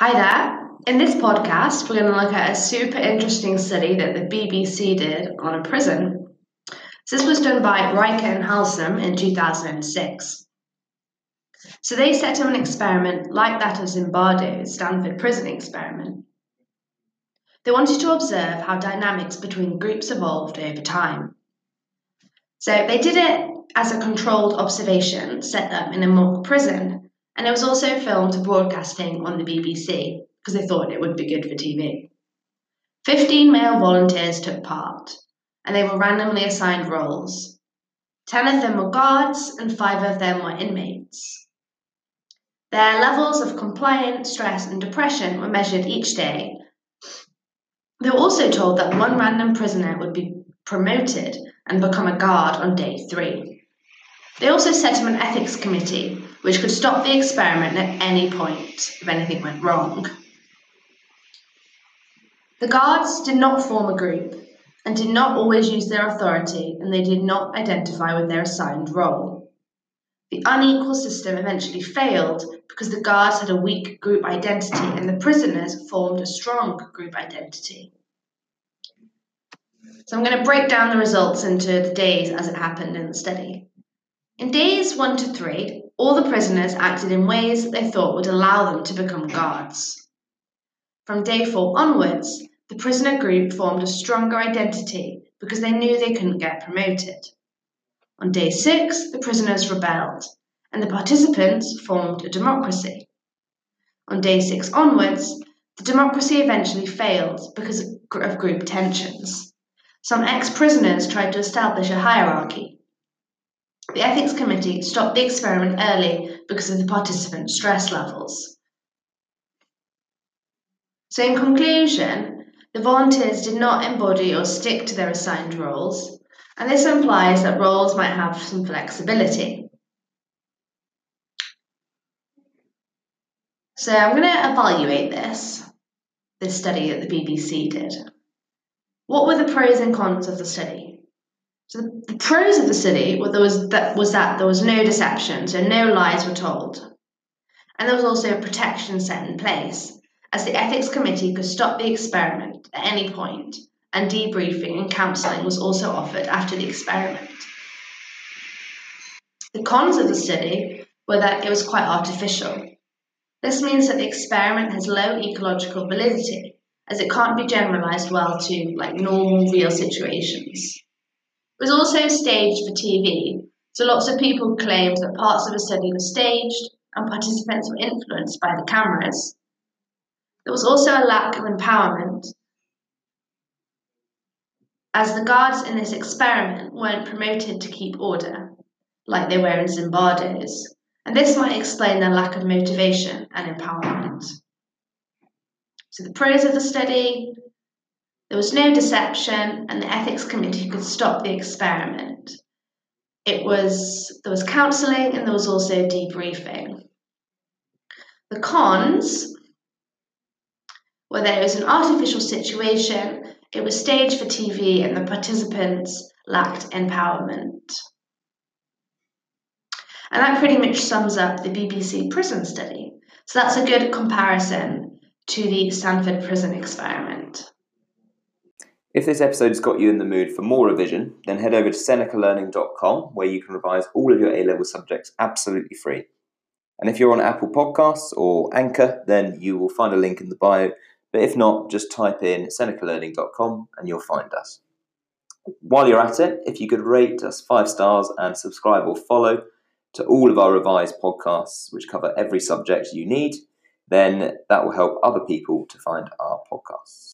Hi there. In this podcast, we're going to look at a super interesting study that the BBC did on a prison. This was done by Reicher and Haslam in 2006. So they set up an experiment like that of Zimbardo's Stanford prison experiment. They wanted to observe how dynamics between groups evolved over time. So they did it as a controlled observation set up in a mock prison, and it was also filmed broadcasting on the BBC because they thought it would be good for TV. 15 male volunteers took part, and they were randomly assigned roles. 10 of them were guards, and 5 of them were inmates. Their levels of compliance, stress, and depression were measured each day. They were also told that one random prisoner would be promoted and become a guard on day three. They also set up an ethics committee which could stop the experiment at any point if anything went wrong. The guards did not form a group and did not always use their authority, and they did not identify with their assigned role. The unequal system eventually failed because the guards had a weak group identity and the prisoners formed a strong group identity. So I'm going to break down the results into the days as it happened in the study. In days one to three, all the prisoners acted in ways that they thought would allow them to become guards. From day four onwards, the prisoner group formed a stronger identity because they knew they couldn't get promoted. On day six, the prisoners rebelled, and the participants formed a democracy. On day six onwards, the democracy eventually failed because of group tensions. Some ex prisoners tried to establish a hierarchy. The ethics committee stopped the experiment early because of the participants' stress levels. So, in conclusion, the volunteers did not embody or stick to their assigned roles, and this implies that roles might have some flexibility. So, I'm going to evaluate this, this study that the BBC did. What were the pros and cons of the study? So the, the pros of the study were there was that was that there was no deception, so no lies were told. And there was also a protection set in place, as the ethics committee could stop the experiment at any point, and debriefing and counselling was also offered after the experiment. The cons of the study were that it was quite artificial. This means that the experiment has low ecological validity as it can't be generalized well to like normal real situations. Was also staged for TV, so lots of people claimed that parts of the study were staged and participants were influenced by the cameras. There was also a lack of empowerment, as the guards in this experiment weren't promoted to keep order, like they were in Zimbardo's, and this might explain their lack of motivation and empowerment. So the pros of the study, there was no deception, and the ethics committee could stop the experiment. It was there was counselling and there was also debriefing. The cons were that it was an artificial situation, it was staged for TV, and the participants lacked empowerment. And that pretty much sums up the BBC prison study. So that's a good comparison to the Stanford Prison Experiment. If this episode has got you in the mood for more revision, then head over to senecalearning.com where you can revise all of your A level subjects absolutely free. And if you're on Apple Podcasts or Anchor, then you will find a link in the bio. But if not, just type in senecalearning.com and you'll find us. While you're at it, if you could rate us five stars and subscribe or follow to all of our revised podcasts, which cover every subject you need, then that will help other people to find our podcasts.